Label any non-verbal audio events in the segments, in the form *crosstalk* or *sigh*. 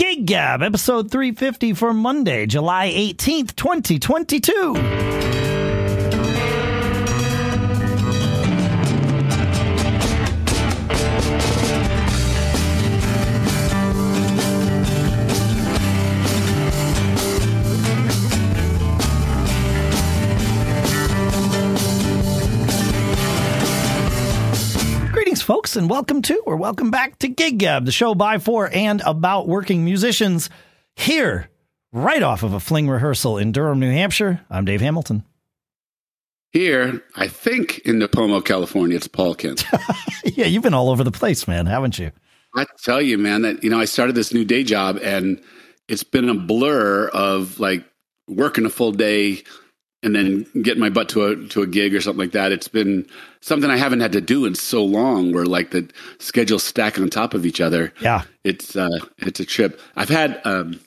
Gig Gab, episode 350 for Monday, July 18th, 2022. Folks, and welcome to or welcome back to Gig Gab, the show by, for, and about working musicians here, right off of a fling rehearsal in Durham, New Hampshire. I'm Dave Hamilton. Here, I think in Nipomo, California, it's Paul Kent. *laughs* yeah, you've been all over the place, man, haven't you? I tell you, man, that you know, I started this new day job and it's been a blur of like working a full day and then getting my butt to a to a gig or something like that. It's been something I haven't had to do in so long where like the schedules stack on top of each other. Yeah. It's uh it's a trip. I've had um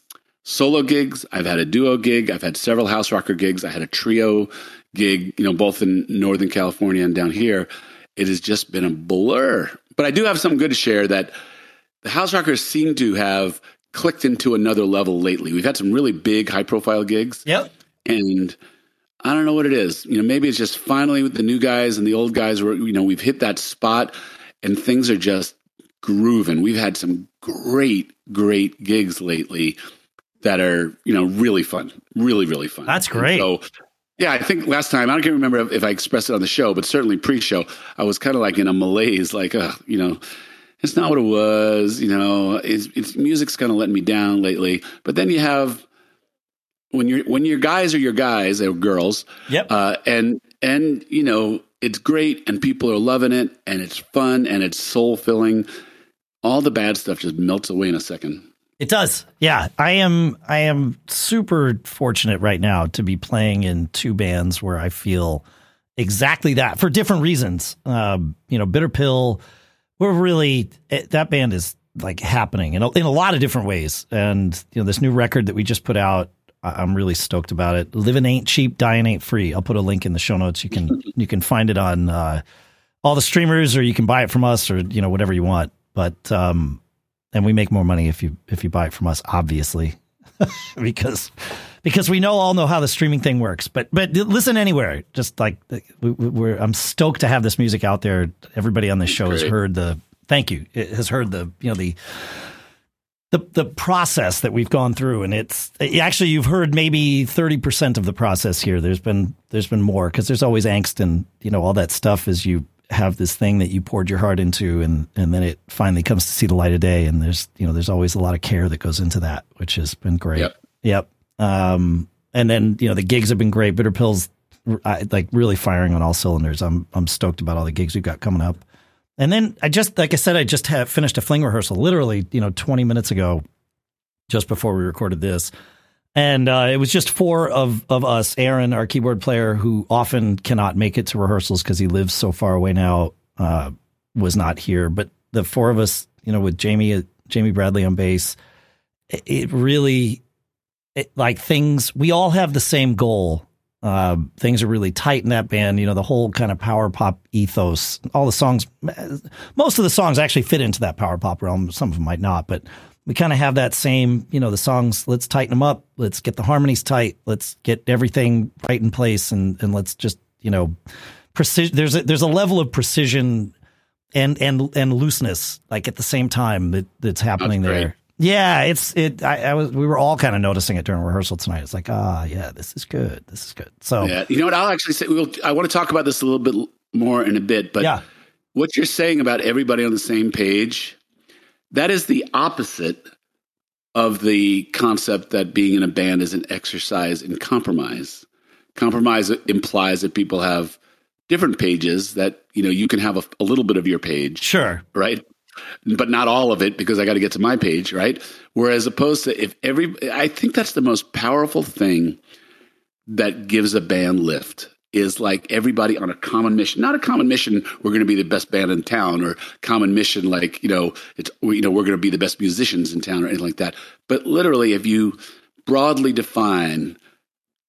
solo gigs, I've had a duo gig, I've had several house rocker gigs, I had a trio gig, you know, both in Northern California and down here. It has just been a blur. But I do have something good to share that the house rockers seem to have clicked into another level lately. We've had some really big high profile gigs. Yep. And I don't know what it is. You know, maybe it's just finally with the new guys and the old guys where you know we've hit that spot and things are just grooving. We've had some great, great gigs lately that are, you know, really fun. Really, really fun. That's great. And so yeah, I think last time I don't even remember if I expressed it on the show, but certainly pre-show, I was kind of like in a malaise, like, uh, you know, it's not what it was. You know, it's, it's music's kind of letting me down lately. But then you have when you're when your guys are your guys or girls, Yep. uh, and and you know it's great and people are loving it and it's fun and it's soul filling. All the bad stuff just melts away in a second. It does. Yeah. I am I am super fortunate right now to be playing in two bands where I feel exactly that for different reasons. Um, you know, Bitter Pill, we're really that band is like happening in a, in a lot of different ways. And you know, this new record that we just put out, I- I'm really stoked about it. Living ain't cheap, dying ain't free. I'll put a link in the show notes. You can *laughs* you can find it on uh, all the streamers, or you can buy it from us, or you know whatever you want. But um, and we make more money if you if you buy it from us, obviously, *laughs* because because we know all know how the streaming thing works. But but listen anywhere, just like we, we're I'm stoked to have this music out there. Everybody on this show has heard the thank you it has heard the you know the the the process that we've gone through and it's actually you've heard maybe 30% of the process here. There's been there's been more cuz there's always angst and you know all that stuff as you have this thing that you poured your heart into and and then it finally comes to see the light of day and there's you know there's always a lot of care that goes into that which has been great. Yep. yep. Um and then you know the gigs have been great. Bitter pills I, like really firing on all cylinders. I'm i'm stoked about all the gigs we've got coming up and then I just, like I said, I just have finished a fling rehearsal literally, you know, 20 minutes ago, just before we recorded this. And uh, it was just four of, of us. Aaron, our keyboard player, who often cannot make it to rehearsals because he lives so far away now, uh, was not here. But the four of us, you know, with Jamie, Jamie Bradley on bass, it, it really, it, like things, we all have the same goal uh, things are really tight in that band. You know, the whole kind of power pop ethos. All the songs, most of the songs actually fit into that power pop realm. Some of them might not, but we kind of have that same. You know, the songs. Let's tighten them up. Let's get the harmonies tight. Let's get everything right in place, and and let's just you know, precision. There's a, there's a level of precision and and and looseness like at the same time that that's happening That's there. Yeah, it's it. I, I was. We were all kind of noticing it during rehearsal tonight. It's like, ah, yeah, this is good. This is good. So Yeah, you know what? I'll actually say we'll, I want to talk about this a little bit more in a bit, but yeah, what you're saying about everybody on the same page, that is the opposite of the concept that being in a band is an exercise in compromise. Compromise implies that people have different pages that you know you can have a, a little bit of your page, sure. right? But not all of it because I got to get to my page, right? Whereas opposed to if every, I think that's the most powerful thing that gives a band lift is like everybody on a common mission not a common mission we're going to be the best band in town or common mission like you know it's you know we're going to be the best musicians in town or anything like that but literally if you broadly define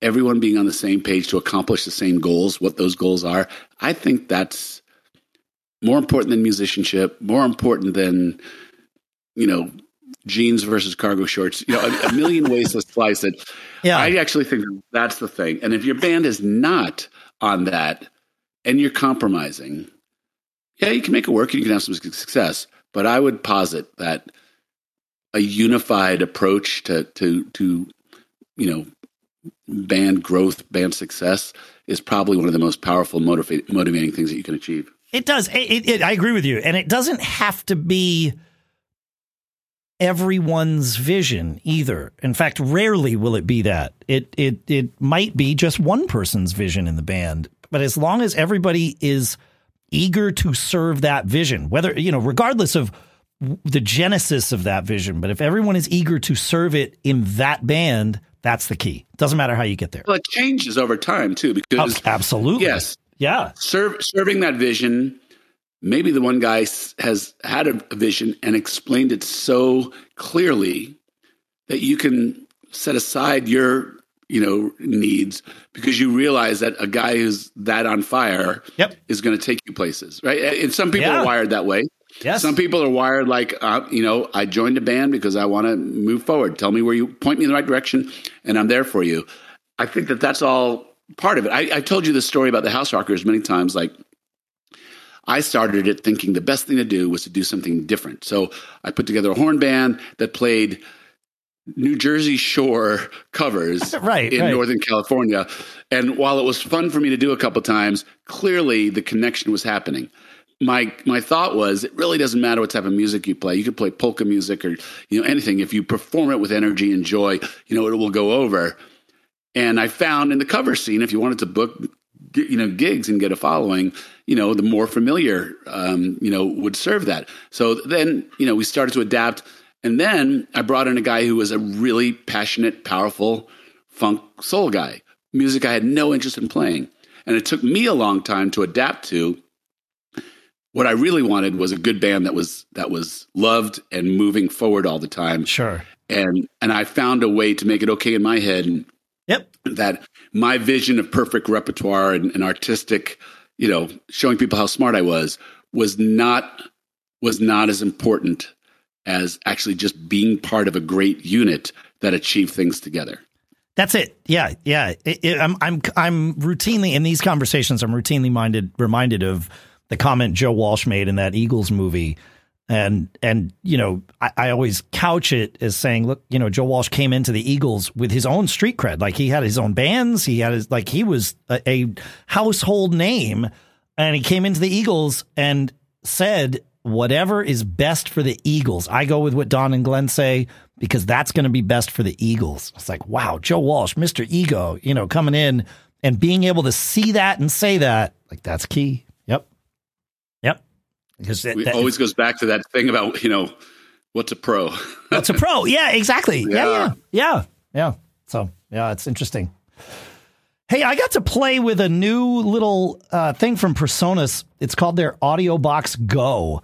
everyone being on the same page to accomplish the same goals what those goals are i think that's more important than musicianship more important than you know jeans versus cargo shorts. You know, a, a million ways to slice it. Yeah. I actually think that's the thing. And if your band is not on that, and you're compromising, yeah, you can make it work and you can have some success. But I would posit that a unified approach to to to you know band growth, band success is probably one of the most powerful motivating things that you can achieve. It does. It, it, it, I agree with you, and it doesn't have to be everyone's vision either. In fact, rarely will it be that. It it it might be just one person's vision in the band, but as long as everybody is eager to serve that vision, whether you know, regardless of the genesis of that vision, but if everyone is eager to serve it in that band, that's the key. Doesn't matter how you get there. Well, it changes over time too, because oh, absolutely, yes, yeah, serve, serving that vision maybe the one guy has had a vision and explained it so clearly that you can set aside your you know needs because you realize that a guy who's that on fire yep. is going to take you places right and some people yeah. are wired that way yes. some people are wired like uh, you know i joined a band because i want to move forward tell me where you point me in the right direction and i'm there for you i think that that's all part of it i, I told you the story about the house rockers many times like I started it thinking the best thing to do was to do something different. So I put together a horn band that played New Jersey Shore covers *laughs* right, in right. Northern California. And while it was fun for me to do a couple times, clearly the connection was happening. My my thought was it really doesn't matter what type of music you play. You could play polka music or you know anything. If you perform it with energy and joy, you know it will go over. And I found in the cover scene, if you wanted to book you know gigs and get a following you know the more familiar um, you know would serve that. So then you know we started to adapt. And then i brought in a guy who was a really passionate powerful funk soul guy music i had no interest in playing. And it took me a long time to adapt to what i really wanted was a good band that was that was loved and moving forward all the time. Sure. And and i found a way to make it okay in my head Yep. That my vision of perfect repertoire and, and artistic, you know, showing people how smart I was was not was not as important as actually just being part of a great unit that achieved things together. That's it. Yeah, yeah. It, it, I'm I'm I'm routinely in these conversations. I'm routinely minded reminded of the comment Joe Walsh made in that Eagles movie and and you know, I, I, always couch it as saying, look, you know, Joe Walsh came into the Eagles with his own street cred. Like he had his own bands, he had his like he was a, a household name, and he came into the Eagles and said, whatever is best for the Eagles. I go with what Don and Glenn say because that's going to be best for the Eagles. It's like, wow, Joe Walsh, Mr. Ego, you know, coming in and being able to see that and say that, like that's key. Because it that, always goes back to that thing about you know what's a pro. what's a pro? *laughs* Yeah, exactly. Yeah. yeah, yeah, yeah, yeah. So yeah, it's interesting. Hey, I got to play with a new little uh, thing from PreSonus It's called their Audio Box Go,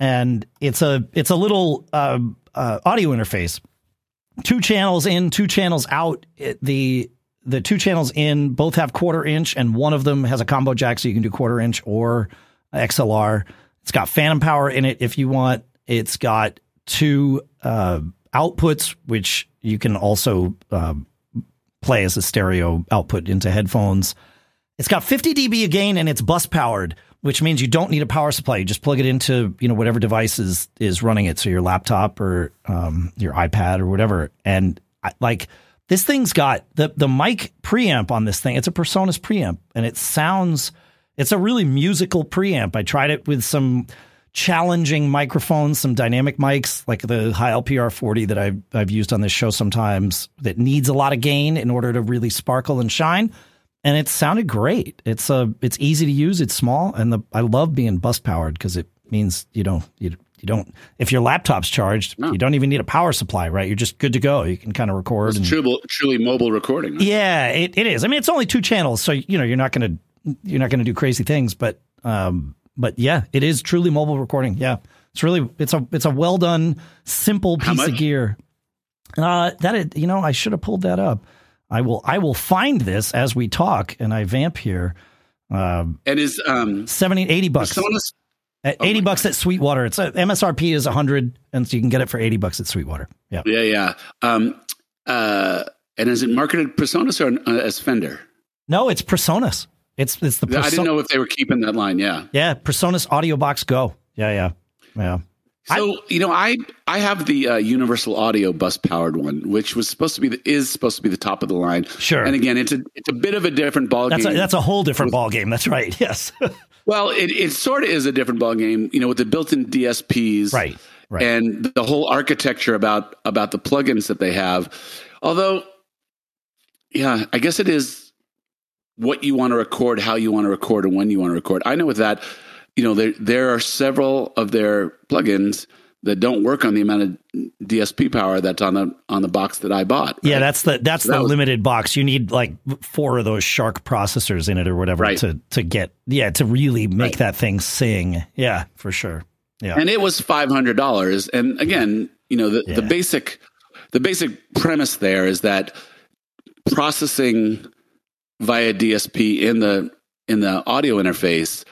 and it's a it's a little uh, uh, audio interface. Two channels in, two channels out. It, the the two channels in both have quarter inch, and one of them has a combo jack, so you can do quarter inch or XLR. It's got phantom power in it if you want. It's got two uh, outputs, which you can also uh, play as a stereo output into headphones. It's got 50 dB gain and it's bus powered, which means you don't need a power supply. You just plug it into you know whatever device is is running it, so your laptop or um, your iPad or whatever. And I, like this thing's got the the mic preamp on this thing. It's a PreSonus preamp, and it sounds it's a really musical preamp. I tried it with some challenging microphones, some dynamic mics like the Heil PR 40 that I've, I've used on this show sometimes that needs a lot of gain in order to really sparkle and shine. And it sounded great. It's a, it's easy to use. It's small. And the, I love being bus powered because it means you don't, you, you don't, if your laptop's charged, no. you don't even need a power supply, right? You're just good to go. You can kind of record. It's and, truly, truly mobile recording. Right? Yeah, it, it is. I mean, it's only two channels. So, you know, you're not going to, you're not going to do crazy things, but um, but yeah, it is truly mobile recording. Yeah, it's really it's a it's a well done, simple piece of gear. Uh, that it, you know, I should have pulled that up. I will I will find this as we talk and I vamp here. Um, and is um 70 80 bucks. PreSonus, At Oh 80 my bucks at Sweetwater. It's a, MSRP is 100 and so you can get it for 80 bucks at Sweetwater. Yeah. Yeah, yeah. Um, uh, and is it marketed PreSonus or uh, as Fender? No, it's PreSonus. It's it's the I didn't know if they were keeping that line. Yeah. Yeah, PreSonus Audio Box Go. Yeah, yeah. Yeah. So you know, I I have the uh, Universal Audio bus powered one, which was supposed to be the, is supposed to be the top of the line. Sure. And again, it's a it's a bit of a different ball That's a, game. that's a whole different ball game. That's right. *laughs* Yes. well, it it sort of is a different ball game. You know, with the built-in DSPs, right. Right. and the whole architecture about about the plugins that they have. Although, yeah, I guess it is what you want to record, how you want to record, and when you want to record. I know with that, you know, there there are several of their plugins that don't work on the amount of DSP power that's on the on the box that I bought. yeah, that's the that's So that the was- limited box. You need like four of those SHARC processors in it or whatever Right. to to get yeah to really make Right. that thing sing. Yeah, for sure. Yeah. and it was five hundred dollars. And again, you know, the, the basic the basic premise there is that processing via DSP in the in the audio interface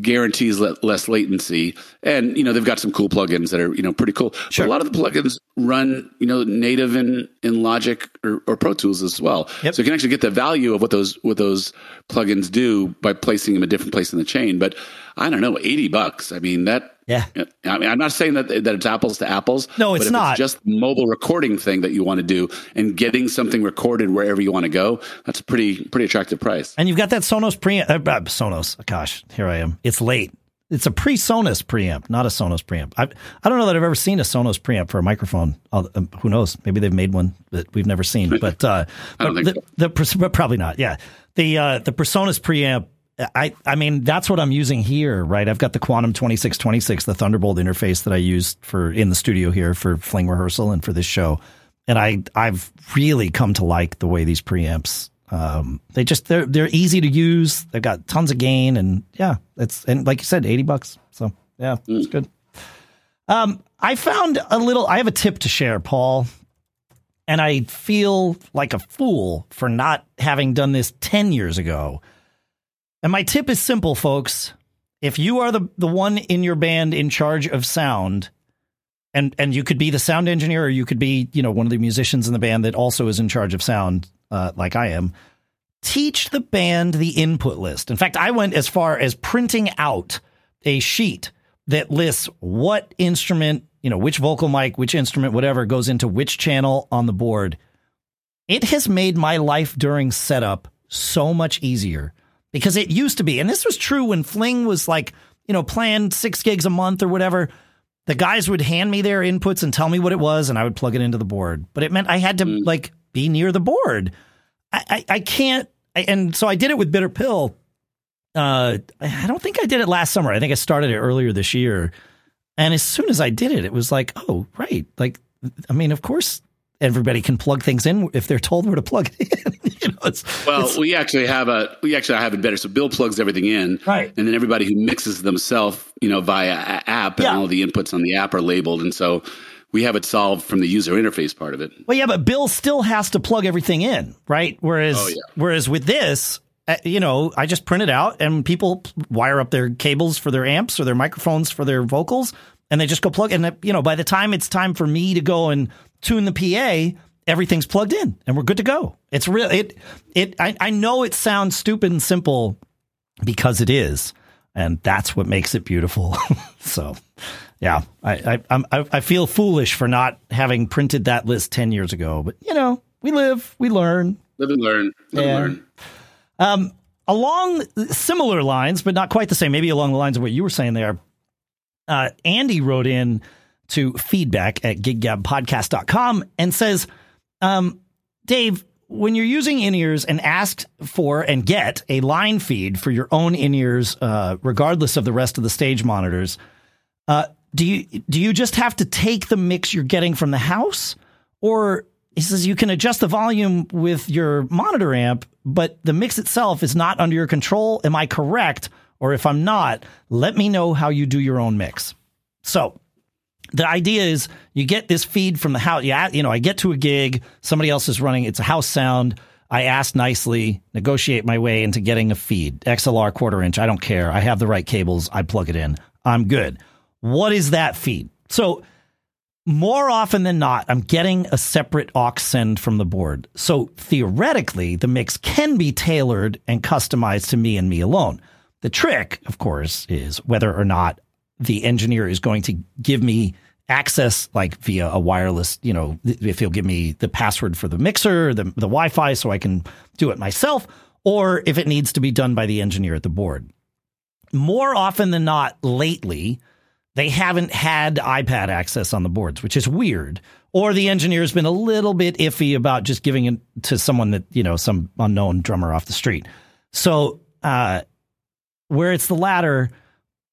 guarantees le- less latency. And you know they've got some cool plugins that are you know pretty cool. But Sure. a lot of the plugins run you know native in in logic or, or pro tools as well. Yep. so you can actually get the value of what those what those plugins do by placing them a different place in the chain. But i don't know 80 bucks. I mean that Yeah. I mean, I'm not saying that that it's apples to apples. No, it's not. It's just mobile recording thing that you want to do and getting something recorded wherever you want to go. That's a pretty pretty attractive price. And you've got that Sonos preamp. Uh, uh, Sonos. Gosh, here I am. It's late. It's a pre-Sonos preamp, not a Sonos preamp. I I don't know that I've ever seen a Sonos preamp for a microphone. I'll- um, who knows? Maybe they've made one that we've never seen. But uh, *laughs* I don't but think the, so. the but probably not. Yeah, the uh, the PreSonus preamp. I I mean that's what I'm using here, right? I've got the Quantum 2626, the Thunderbolt interface that I use for in the studio here for Fling rehearsal and for this show, and I I've really come to like the way these preamps. Um, they just they're they're easy to use. They've got tons of gain, and yeah, it's and like you said, eighty bucks. So yeah, it's good. Um, I found a little. I have a tip to share, Paul, and I feel like a fool for not having done this ten years ago. And my tip is simple, folks. If you are the the one in your band in charge of sound, and and you could be the sound engineer, or you could be you know one of the musicians in the band that also is in charge of sound, uh, like I am. Teach the band the input list. In fact, I went as far as printing out a sheet that lists what instrument, you know, which vocal mic, which instrument, whatever goes into which channel on the board. It has made my life during setup so much easier because it used to be, and this was true when Fling was like, you know, playing six gigs a month or whatever. The guys would hand me their inputs and tell me what it was, and I would plug it into the board. But it meant I had to like be near the board. I, I, I can't, I, and so I did it with Bitter Pill. Uh, I don't think I did it last summer. I think I started it earlier this year. And as soon as I did it, it was like, oh, right. Like, I mean, of course, everybody can plug things in if they're told where to plug it in. *laughs* you know, it's, Well, it's- we actually have a we actually have it better. So Bill plugs everything in, Right. And then everybody who mixes themselves, you know, via app, Yeah. and all the inputs on the app are labeled, and so we have it solved from the user interface part of it. well, yeah, but Bill still has to plug everything in, right? Whereas, Oh, yeah. whereas with this, uh, you know, I just print it out and people wire up their cables for their amps or their microphones for their vocals, and they just go plug. And uh, you know, by the time it's time for me to go and tune the PA, everything's plugged in and we're good to go. It's real. It it. I, I know it sounds stupid and simple because it is, and that's what makes it beautiful. *laughs* so, yeah, I I I'm, I I feel foolish for not having printed that list ten years ago, but you know, we live, we learn. Live and learn. Live Yeah. and learn. Um, along similar lines, but not quite the same, maybe along the lines of what you were saying there, uh, Andy wrote in to feedback at giggabpodcast.com and says, um, Dave, when you're using in ears and ask for and get a line feed for your own in ears, uh, regardless of the rest of the stage monitors, uh, do you do you just have to take the mix you're getting from the house, or he says you can adjust the volume with your monitor amp, but the mix itself is not under your control? Am I correct? Or if I'm not, let me know how you do your own mix. So the idea is you get this feed from the house. Yeah, you know, I get to a gig, somebody else is running, it's a house sound. I ask nicely, negotiate my way into getting a feed, XLR quarter inch. I don't care. I have the right cables. I plug it in. I'm good. What is that feed? So more often than not, I'm getting a separate aux send from the board. So theoretically, the mix can be tailored and customized to me and me alone. The trick, of course, is whether or not the engineer is going to give me access like via a wireless, you know, if he'll give me the password for the mixer, the, the Wi Fi, so I can do it myself, or if it needs to be done by the engineer at the board. More often than not, lately, they haven't had iPad access on the boards, which is weird. Or the engineer's been a little bit iffy about just giving it to someone that, you know, some unknown drummer off the street. So, uh, where it's the latter,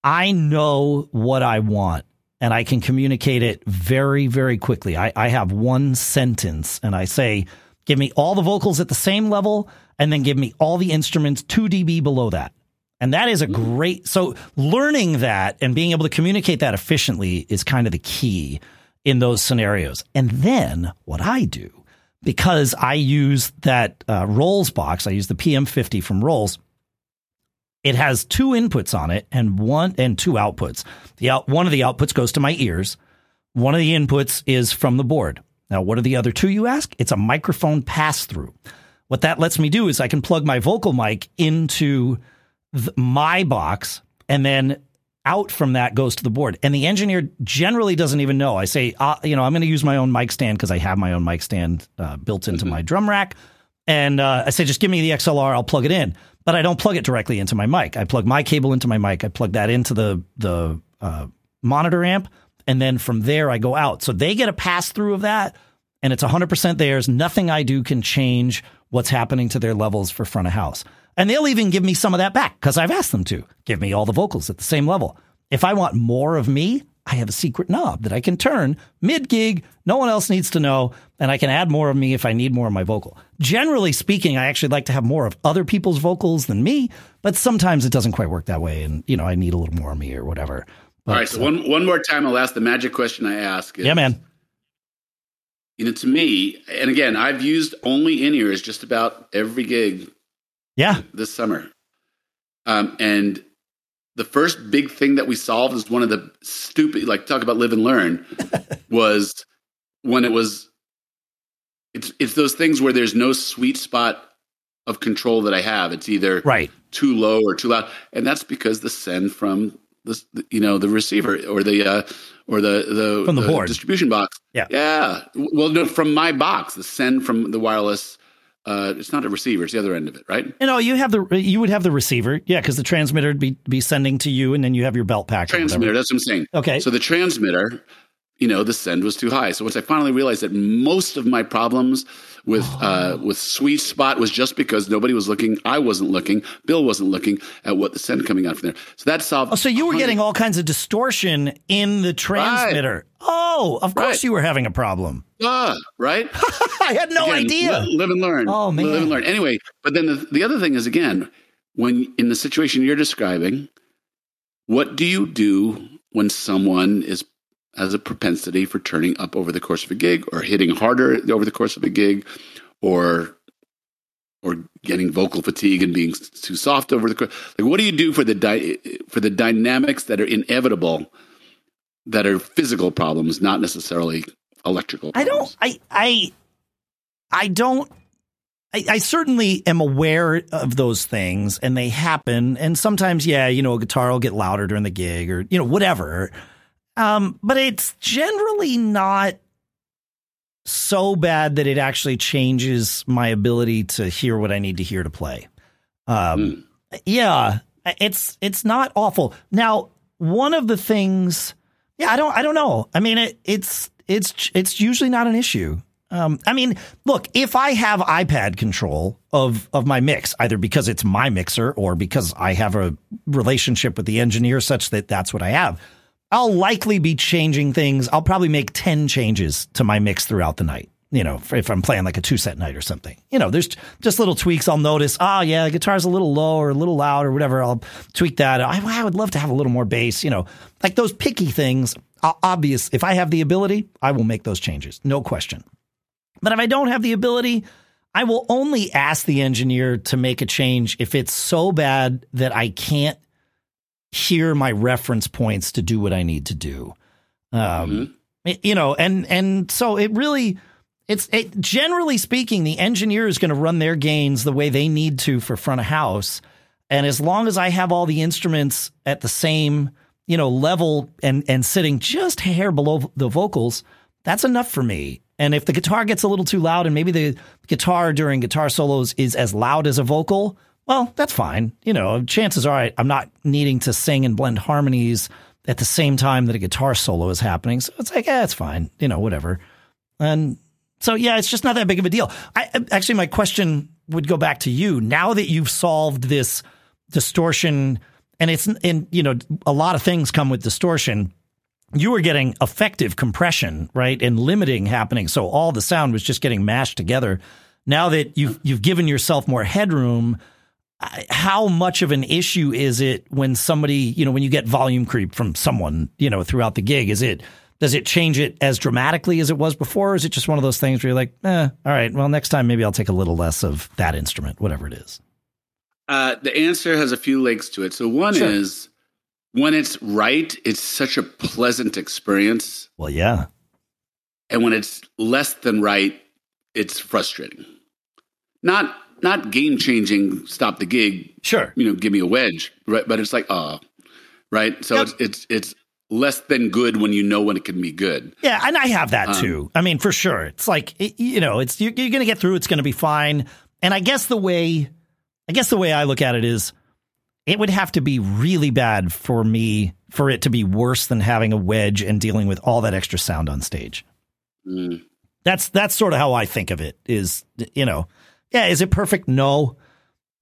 I know what I want and I can communicate it very, very quickly. I, I have one sentence and I say, give me all the vocals at the same level and then give me all the instruments 2 dB below that. And that is a great, so learning that and being able to communicate that efficiently is kind of the key in those scenarios. And then what I do, because I use that uh, Rolls box, I use the PM50 from Rolls it has two inputs on it and one and two outputs. The out, one of the outputs goes to my ears. One of the inputs is from the board. Now, what are the other two, you ask? It's a microphone pass through. What that lets me do is I can plug my vocal mic into the, my box and then out from that goes to the board. And the engineer generally doesn't even know. I say, uh, you know, I'm going to use my own mic stand because I have my own mic stand uh, built into mm-hmm. my drum rack. And uh, I say, just give me the XLR, I'll plug it in but I don't plug it directly into my mic. I plug my cable into my mic. I plug that into the the uh, monitor amp, and then from there I go out. So they get a pass through of that, and it's 100% theirs. Nothing I do can change what's happening to their levels for front of house. And they'll even give me some of that back because I've asked them to give me all the vocals at the same level. If I want more of me, I have a secret knob that I can turn mid gig. No one else needs to know. And I can add more of me if I need more of my vocal. Generally speaking, I actually like to have more of other people's vocals than me, but sometimes it doesn't quite work that way. And, you know, I need a little more of me or whatever. But, All right. So, uh, one, one more time, I'll ask the magic question I ask. Is, yeah, man. You know, to me, and again, I've used only in ears just about every gig. Yeah. This summer. Um, and the first big thing that we solved is one of the stupid like talk about live and learn *laughs* was when it was it's it's those things where there's no sweet spot of control that I have. It's either right too low or too loud, and that's because the send from the you know the receiver or the uh, or the the from the, the board distribution box. Yeah, yeah. Well, no, from my box, the send from the wireless uh, it's not a receiver; it's the other end of it, right? You know, you have the you would have the receiver, yeah, because the transmitter would be be sending to you, and then you have your belt pack. Transmitter. That's what I'm saying. Okay. So the transmitter, you know, the send was too high. So once I finally realized that most of my problems with uh, with sweet spot was just because nobody was looking, I wasn't looking, Bill wasn't looking at what the send coming out from there. So that solved. Oh, so you were getting all kinds of distortion in the transmitter. Right. Oh, of course right. you were having a problem. Ah, right? *laughs* I had no again, idea. live and learn. Oh, man. Live and learn. Anyway, but then the, the other thing is, again, when in the situation you're describing, what do you do when someone is has a propensity for turning up over the course of a gig or hitting harder over the course of a gig or or getting vocal fatigue and being too soft over the course like what do you do for the di- for the dynamics that are inevitable that are physical problems not necessarily electrical. Problems. I don't. I I I don't. I, I, certainly am aware of those things, and they happen. And sometimes, yeah, you know, a guitar will get louder during the gig, or you know, whatever. Um, but it's generally not so bad that it actually changes my ability to hear what I need to hear to play. Um, mm. yeah, it's it's not awful. Now, one of the things, yeah, I don't I don't know. I mean, it, it's it's it's usually not an issue. Um, I mean, look, if I have iPad control of of my mix, either because it's my mixer or because I have a relationship with the engineer such that that's what I have, I'll likely be changing things. I'll probably make ten changes to my mix throughout the night. You know, if I'm playing like a two set night or something, you know, there's just little tweaks I'll notice. Oh, yeah, the guitar's a little low or a little loud or whatever. I'll tweak that. I, I would love to have a little more bass, you know, like those picky things obvious. If I have the ability, I will make those changes, no question. But if I don't have the ability, I will only ask the engineer to make a change if it's so bad that I can't hear my reference points to do what I need to do. Um, mm-hmm. you know, and and so it really it's it, generally speaking, the engineer is going to run their gains the way they need to for front of house, and as long as I have all the instruments at the same you know level and and sitting just hair below the vocals, that's enough for me. And if the guitar gets a little too loud, and maybe the guitar during guitar solos is as loud as a vocal, well, that's fine. You know, chances are I'm not needing to sing and blend harmonies at the same time that a guitar solo is happening. So it's like, yeah, it's fine. You know, whatever. And so, yeah, it's just not that big of a deal. I actually, my question would go back to you now that you've solved this distortion, and it's in you know a lot of things come with distortion. You were getting effective compression, right, and limiting happening, so all the sound was just getting mashed together. Now that you've you've given yourself more headroom, how much of an issue is it when somebody, you know, when you get volume creep from someone, you know, throughout the gig? Is it does it change it as dramatically as it was before? Or is it just one of those things where you're like, eh, all right, well, next time maybe I'll take a little less of that instrument, whatever it is? Uh, the answer has a few legs to it. So one sure. is when it's right, it's such a pleasant experience. Well, yeah. And when it's less than right, it's frustrating. Not not game changing. Stop the gig. Sure. You know, give me a wedge. Right. But it's like, oh, right. So yep. it's it's it's less than good when you know when it can be good. Yeah, and I have that um, too. I mean, for sure. It's like it, you know, it's you're, you're going to get through. It's going to be fine. And I guess the way, I guess the way I look at it is, it would have to be really bad for me for it to be worse than having a wedge and dealing with all that extra sound on stage. Mm. That's that's sort of how I think of it. Is you know, yeah, is it perfect? No.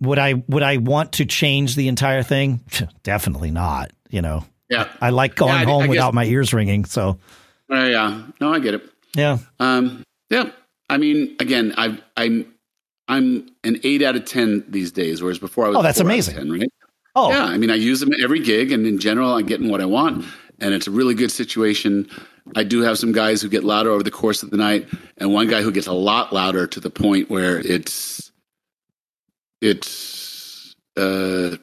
Would I would I want to change the entire thing? *laughs* Definitely not. You know, yeah. I like going yeah, home I without my ears ringing. So. Uh, yeah. No, I get it. Yeah. Um, yeah. I mean, again, I, I'm, I'm an eight out of 10 these days, whereas before I was, oh, that's amazing. 10, right? Oh, yeah. I mean, I use them every gig and in general, I'm getting what I want and it's a really good situation. I do have some guys who get louder over the course of the night and one guy who gets a lot louder to the point where it's, it's, uh,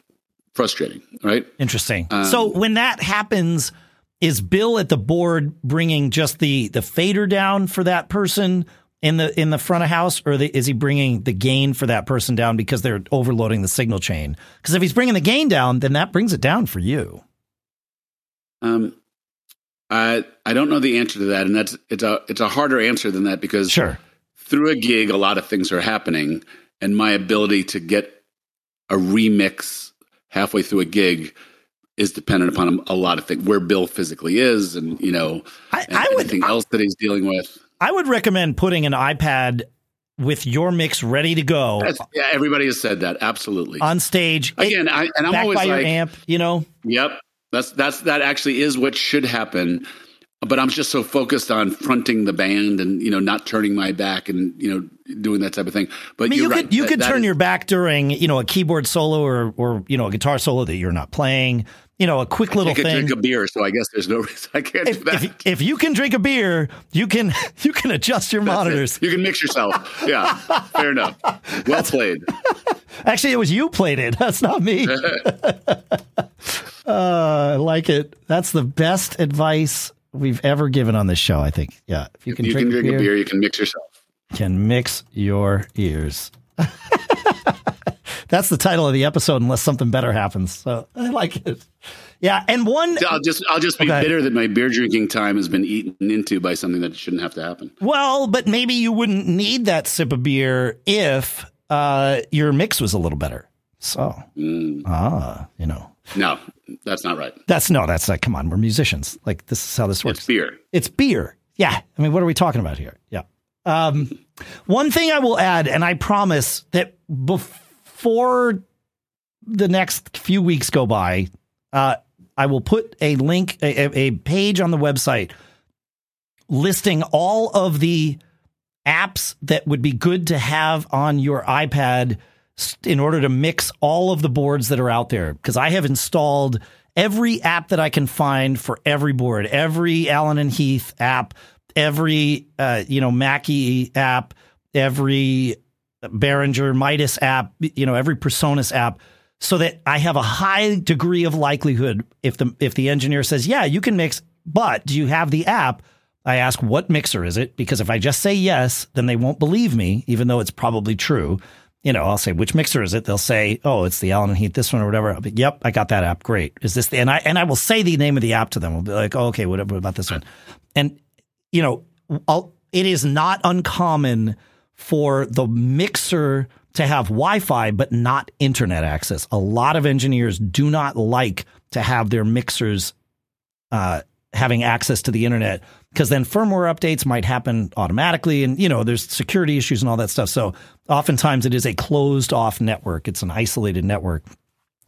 frustrating, right? Interesting. Um, so when that happens, is Bill at the board bringing just the the fader down for that person in the in the front of house, or the, is he bringing the gain for that person down because they're overloading the signal chain? Because if he's bringing the gain down, then that brings it down for you. Um, I I don't know the answer to that, and that's it's a it's a harder answer than that because sure through a gig, a lot of things are happening, and my ability to get a remix halfway through a gig is dependent upon a lot of things where Bill physically is and you know I, and I would, anything else that he's dealing with. I would recommend putting an iPad with your mix ready to go. That's, yeah, everybody has said that. Absolutely. On stage. Again, I, and I'm always by like, your amp, you know? Yep. That's that's that actually is what should happen but I'm just so focused on fronting the band and you know not turning my back and you know doing that type of thing. But I mean, you right. could you that, could that turn is, your back during you know a keyboard solo or or you know a guitar solo that you're not playing. You know, a quick little thing. drink a beer, so I guess there's no reason I can't if, do that. If, if, you can drink a beer, you can *laughs* you can adjust your monitors. It. You can mix yourself. Yeah, fair enough. Well played. *laughs* Actually, it was you played it. *laughs* That's not me. Uh, I like it. That's the best advice we've ever given on this show. I think. Yeah, if you can, you drink, can drink a, beer, a beer, you can mix yourself. Can mix your ears. *laughs* That's the title of the episode, unless something better happens. So I like it. Yeah, and one. I'll just I'll just be okay. bitter that my beer drinking time has been eaten into by something that shouldn't have to happen. Well, but maybe you wouldn't need that sip of beer if uh, your mix was a little better. So, mm. ah, you know, no, that's not right. That's no, that's like, come on, we're musicians. Like, this is how this works. It's beer. It's beer. Yeah. I mean, what are we talking about here? Yeah. Um, one thing I will add, and I promise that before the next few weeks go by, uh, I will put a link, a, a page on the website listing all of the apps that would be good to have on your iPad in order to mix all of the boards that are out there because I have installed every app that I can find for every board, every Allen and Heath app, every uh, you know Mackie app, every Behringer Midas app, you know every Presonus app. so that I have a high degree of likelihood if the if the engineer says, "Yeah, you can mix, but do you have the app?" I ask, "What mixer is it?" Because if I just say yes, then they won't believe me, even though it's probably true. You know, I'll say, "Which mixer is it?" They'll say, "Oh, it's the Allen and Heath, this one or whatever." I'll be, "Yep, I got that app. Great. Is this the?" And I and I will say the name of the app to them. I'll be like, "Oh, okay, what, what about this one?" And you know, I'll, it is not uncommon for the mixer to have Wi-Fi but not internet access. A lot of engineers do not like to have their mixers uh, having access to the internet because then firmware updates might happen automatically, and you know there's security issues and all that stuff. So oftentimes it is a closed off network. It's an isolated network.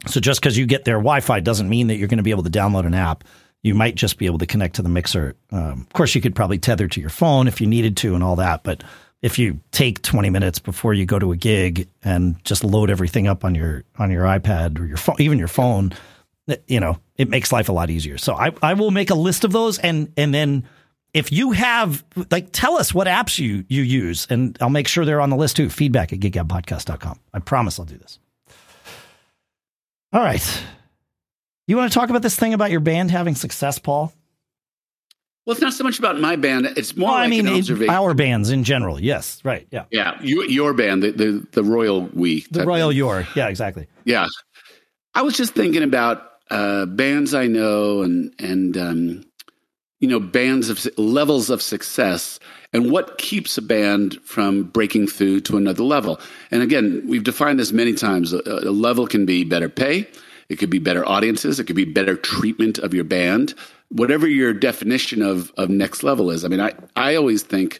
So just because you get their Wi-Fi doesn't mean that you're going to be able to download an app. You might just be able to connect to the mixer. Um, of course, you could probably tether to your phone if you needed to and all that, but if you take 20 minutes before you go to a gig and just load everything up on your on your iPad or your phone, even your phone, you know, it makes life a lot easier. So I, I will make a list of those and and then if you have like tell us what apps you you use and I'll make sure they're on the list too. Feedback at giggabpodcast.com. I promise I'll do this. All right. You want to talk about this thing about your band having success, Paul? Well, it's not so much about my band. It's more Well, like I mean, our bands in general. Yes, right. Yeah. yeah, you, your band, the, the, the Royal We. The Royal. Your. Yeah, exactly. Yeah. I was just thinking about uh, bands I know and, and um, you know, bands of levels of success and what keeps a band from breaking through to another level. And again, we've defined this many times. A, a level can be better pay, it could be better audiences, it could be better treatment of your band, whatever your definition of, of next level is. I mean, I, I always think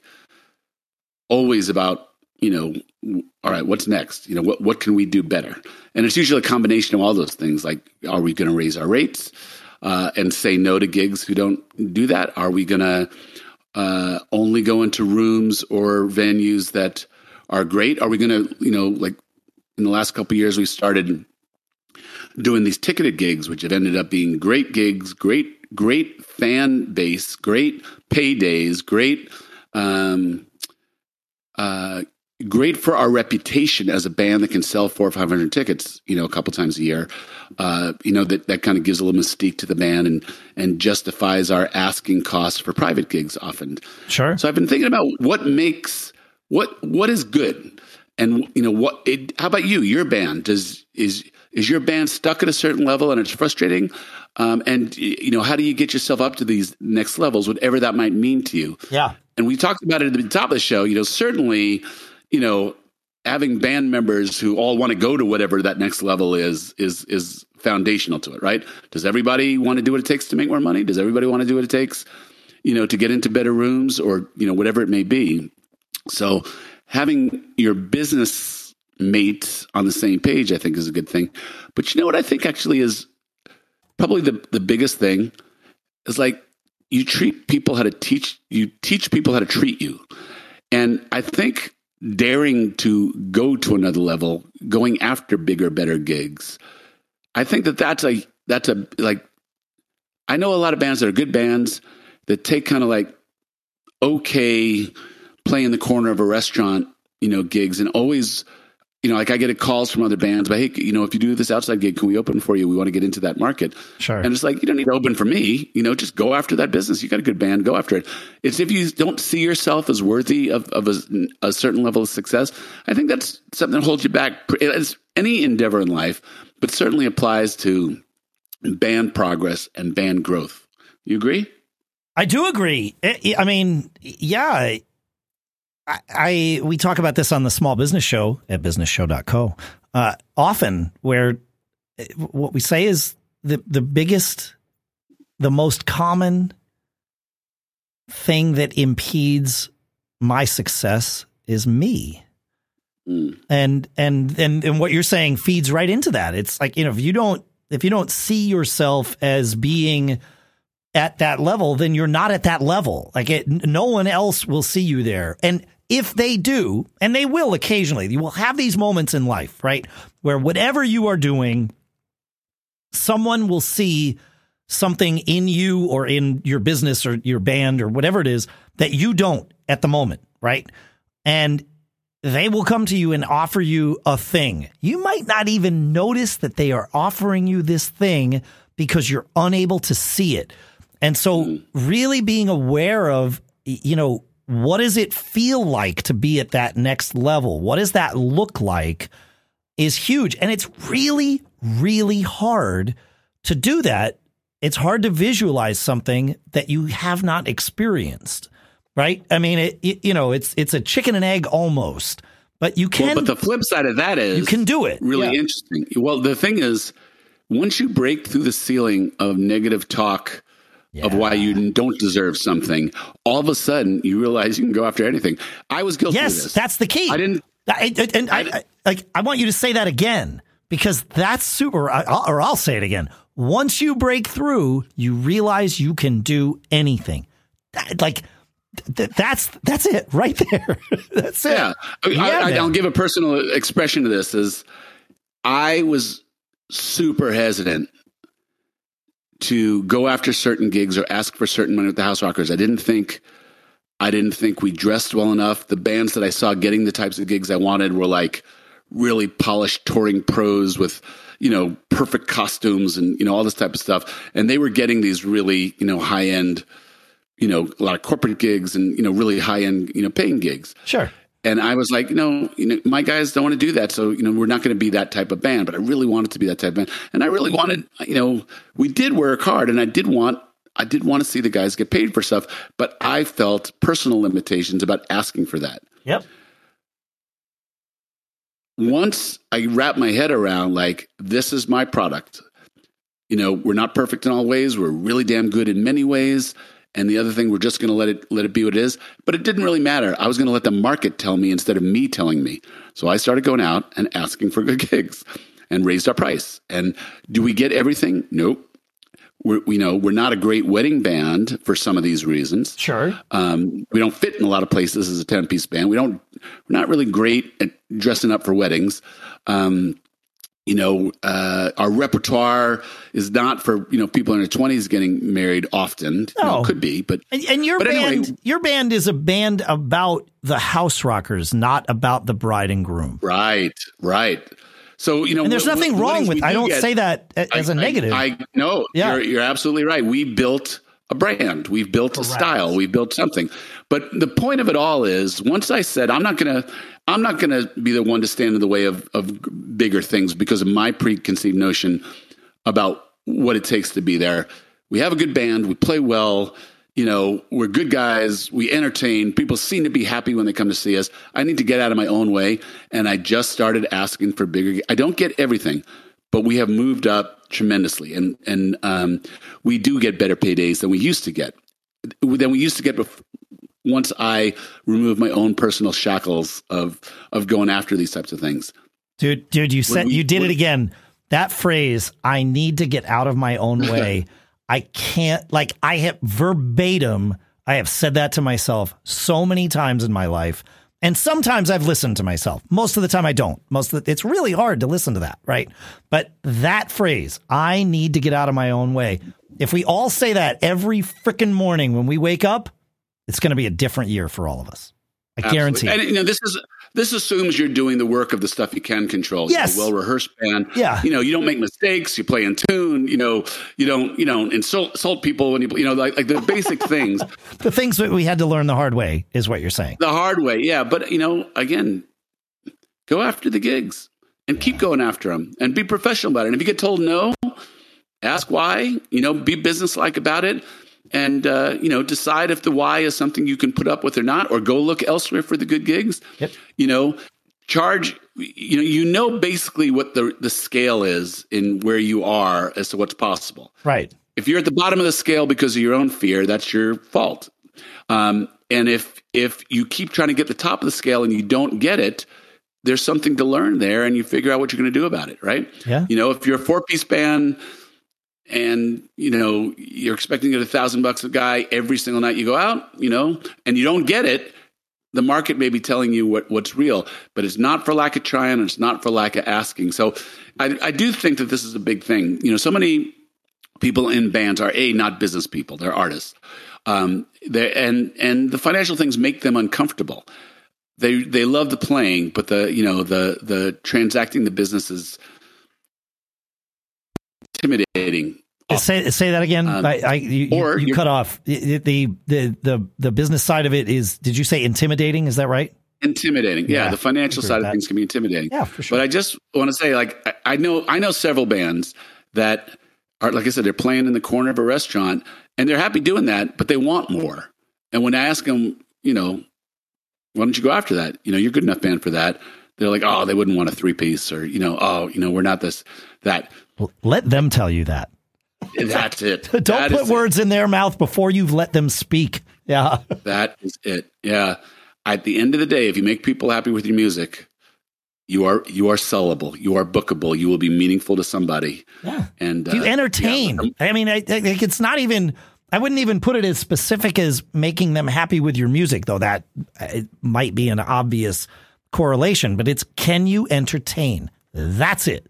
always about, you know, all right, what's next? You know, what, what can we do better? And it's usually a combination of all those things. Like, are we going to raise our rates uh, and say no to gigs who don't do that? Are we going to uh, only go into rooms or venues that are great? Are we going to, you know, like in the last couple years, we started doing these ticketed gigs, which have ended up being great gigs, great, great fan base, great paydays, great, um, uh, great for our reputation as a band that can sell four or five hundred tickets, you know, a couple times a year. Uh, you know that that kind of gives a little mystique to the band and and justifies our asking costs for private gigs often. Sure. So I've been thinking about what makes what what is good, and you know what. It, how about you? Your band does is is your band stuck at a certain level and it's frustrating? Um, and you know how do you get yourself up to these next levels, whatever that might mean to you? yeah. And we talked about it at the top of the show. You know, certainly, you know, having band members who all want to go to whatever that next level is is is foundational to it, right? Does everybody want to do what it takes to make more money? Does everybody want to do what it takes, you know, to get into better rooms or you know whatever it may be? So having your business mates on the same page, I think, is a good thing. But you know what I think actually is probably the the biggest thing is like you treat people how to teach you teach people how to treat you and i think daring to go to another level going after bigger better gigs. I think that that's a that's a like i know a lot of bands that are good bands that take kind of like okay play in the corner of a restaurant you know gigs and always you know like i get calls from other bands but hey you know if you do this outside gig can we open for you we want to get into that market Sure. and it's like, you don't need to open for me. You know, just go after that business. You got a good band, go after it. It's if you don't see yourself as worthy of, of a, a certain level of success, I think that's something that holds you back. It's any endeavor in life, but certainly applies to band progress and band growth. You agree? I do agree. I I mean, yeah. I, I we talk about this on the small business show at businessshow.co uh, often, where uh, what we say is the the biggest, the most common thing that impedes my success is me. Mm. And and and and what you're saying feeds right into that. It's like you know if you don't if you don't see yourself as being at that level, then you're not at that level. Like it, no one else will see you there. And if they do, and they will occasionally, you will have these moments in life, right? Where whatever you are doing, someone will see something in you or in your business or your band or whatever it is that you don't at the moment, right? And they will come to you and offer you a thing. You might not even notice that they are offering you this thing because you're unable to see it. And so, hmm. really being aware of, you know, what does it feel like to be at that next level? What does that look like is huge. And it's really, really hard to do that. It's hard to visualize something that you have not experienced right? I mean, it, it, you know, it's it's a chicken and egg almost, but you can. Well, but the flip side of that is you can do it. Really Yeah. interesting. Well, the thing is, once you break through the ceiling of negative talk of why you don't deserve something, all of a sudden you realize you can go after anything. I was guilty of Yes, that's the key. I didn't. I, I- and I, I, like, I want you to say that again because that's super. Or I'll say it again. Once you break through, you realize you can do anything. Like th- that's that's it right there. *laughs* that's it. Yeah, I, Yeah, I. I'll give a personal expression to this. Is I was super hesitant to go after certain gigs or ask for certain money with the House Rockers. I didn't think I didn't think we dressed well enough. The bands that I saw getting the types of gigs I wanted were like really polished touring pros with you know perfect costumes and you know all this type of stuff and they were getting these really you know high end you know a lot of corporate gigs and you know really high end you know paying gigs Sure. And I was like, no, you know, my guys don't want to do that. So, you know, we're not going to be that type of band, but I really wanted to be that type of band. And I really wanted, you know, we did work hard and I did want, I did want to see the guys get paid for stuff, but I felt personal limitations about asking for that. Yep. Once I wrap my head around like, this is my product. You know, we're not perfect in all ways. We're really damn good in many ways. And the other thing, we're just going to let it let it be what it is. But it didn't really matter. I was going to let the market tell me instead of me telling me. So I started going out and asking for good *laughs* gigs, and raised our price. And do we get everything? Nope. We're, we know we're not a great wedding band for some of these reasons. Sure. Um, we don't fit in a lot of places as a ten piece band. We don't. We're not really great at dressing up for weddings. Um, you know, uh, our repertoire is not for you know people in their twenties getting married often. You know, could be, but And, and your But band, anyway- your band is a band about the house rockers, not about the bride and groom. right, right. So you know, And there's what- nothing what wrong with. we I do don't get- say that as a I- negative. I, I no, Yeah. you're, you're absolutely right. We built a brand. We've built a style. We've built something. But the point of it all is, once I said, I'm not gonna, I'm not gonna be the one to stand in the way of of bigger things because of my preconceived notion about what it takes to be there. We have a good band. We play well. You know, we're good guys. We entertain. People seem to be happy when they come to see us. I need to get out of my own way. And I just started asking for bigger. I don't get everything, but we have moved up tremendously. And, and, um, we do get better paydays than we used to get, than we used to get bef- once I remove my own personal shackles of, of going after these types of things. Dude, dude, you said we- you did it again. That phrase, I need to get out of my own *laughs* way. I can't like I have verbatim, I have said that to myself so many times in my life. And sometimes I've listened to myself. Most of the time I don't. Most of the, it's really hard to listen to that, right? But that phrase, I need to get out of my own way. If we all say that every freaking morning when we wake up, it's going to be a different year for all of us. I guarantee. And you know, this is this assumes you're doing the work of the stuff you can control. Yes. well rehearsed band. Yeah. you know, you don't make mistakes. You play in tune. You know, you don't you don't insult, insult people when you you know like like the basic *laughs* things the things that we had to learn the hard way is what you're saying. the hard way. Yeah, but you know, again, go after the gigs and keep going after them and be professional about it. And if you get told no, ask why. You know, be businesslike about it. And uh, you know, decide if the why is something you can put up with or not, or go look elsewhere for the good gigs. Yep. You know, charge. You know, you know basically what the the scale is in where you are as to what's possible. Right. If you're at the bottom of the scale because of your own fear, that's your fault. Um, and if if you keep trying to get the top of the scale and you don't get it, there's something to learn there, and you figure out what you're going to do about it. Right? Yeah. You know, if you're a four piece band and you know you're expecting to get a thousand bucks a guy every single night you go out, you know, and you don't get it, the market may be telling you what, what's real, but it's not for lack of trying, and it's not for lack of asking. So, I, I do think that this is a big thing. You know, so many people in bands are a not business people; they're artists, um, they and and the financial things make them uncomfortable. they they love the playing, but the you know the the transacting the business is intimidating. Say say that again. Um, I, I you, or you, you cut off the, the the the business side of it is. Did you say intimidating? Is that right? Intimidating. Yeah, Yeah, the financial side of things can be intimidating. Yeah, for sure. But I just want to say, like, I, I know, I know several bands that are, like I said, they're playing in the corner of a restaurant, and they're happy doing that, but they want more. And when I ask them, you know, why don't you go after that? You know, you're a good enough band for that. They're like, oh, they wouldn't want a three piece, or you know, oh, you know, we're not this, that. Well, let them tell you that. *laughs* That's it. *laughs* Don't That put is it. words in their mouth before you've let them speak. Yeah. *laughs* That is it. Yeah. At the end of the day, if you make people happy with your music, you are you are sellable. You are bookable. You will be meaningful to somebody. Yeah. And you uh, entertain. yeah, I mean, I, I, it's not even. I wouldn't even put it as specific as making them happy with your music, though that uh, it might be an obvious correlation. But it's can you entertain? That's it.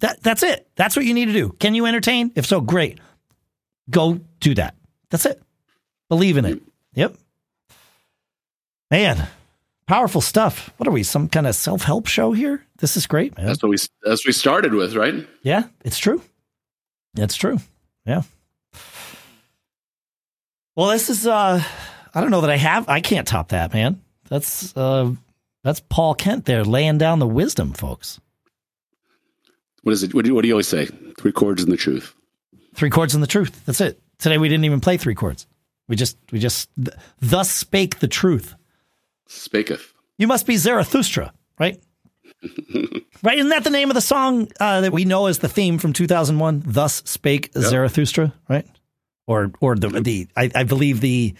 That that's it. That's what you need to do. Can you entertain? If so, great. Go do that. That's it. Believe in it. Yep. Man, powerful stuff. What are we? Some kind of self help show here? This is great, man. that's what we that's what we started with, right? Yeah, it's true. It's true. Yeah. Well, this is uh I don't know that I have I can't top that, man. That's uh that's Paul Kent there laying down the wisdom, folks. What is it? What do you, what do you always say? Three chords and the truth. Three chords and the truth. That's it. Today we didn't even play three chords. We just we just th- thus spake the truth. Spaketh. You must be Zarathustra, right? *laughs* right? Isn't that the name of the song uh, that we know as the theme from 2001? Thus spake Zarathustra, right? Or or the the I, I believe the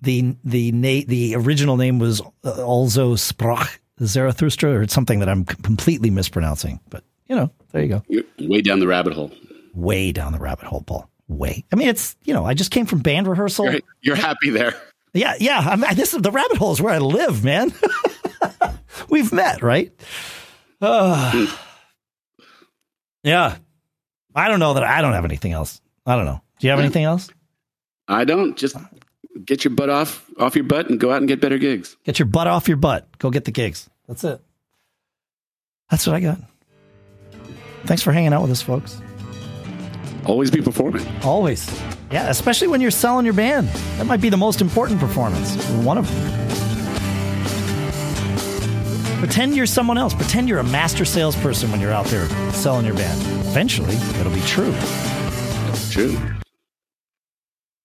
the the na- the original name was uh, also sprach Zarathustra or it's something that I'm completely mispronouncing. But you know, there you go. You're way down the rabbit hole. Way down the rabbit hole, Paul. Way. I mean, it's you know, I just came from band rehearsal. You're, you're happy there. Yeah, yeah. I mean, this is the rabbit hole is where I live, man. *laughs* We've met, right? Uh, *sighs* yeah. I don't know that I don't have anything else. I don't know. Do you have anything else? I don't just get your butt off off your butt and go out and get better gigs. Get your butt off your butt. Go get the gigs. That's it. That's what I got. Thanks for hanging out with us, folks. Always be performing. Always. Yeah, especially when you're selling your band. That might be the most important performance. One of them. Pretend you're someone else. Pretend you're a master salesperson when you're out there selling your band. Eventually, it'll be true. True.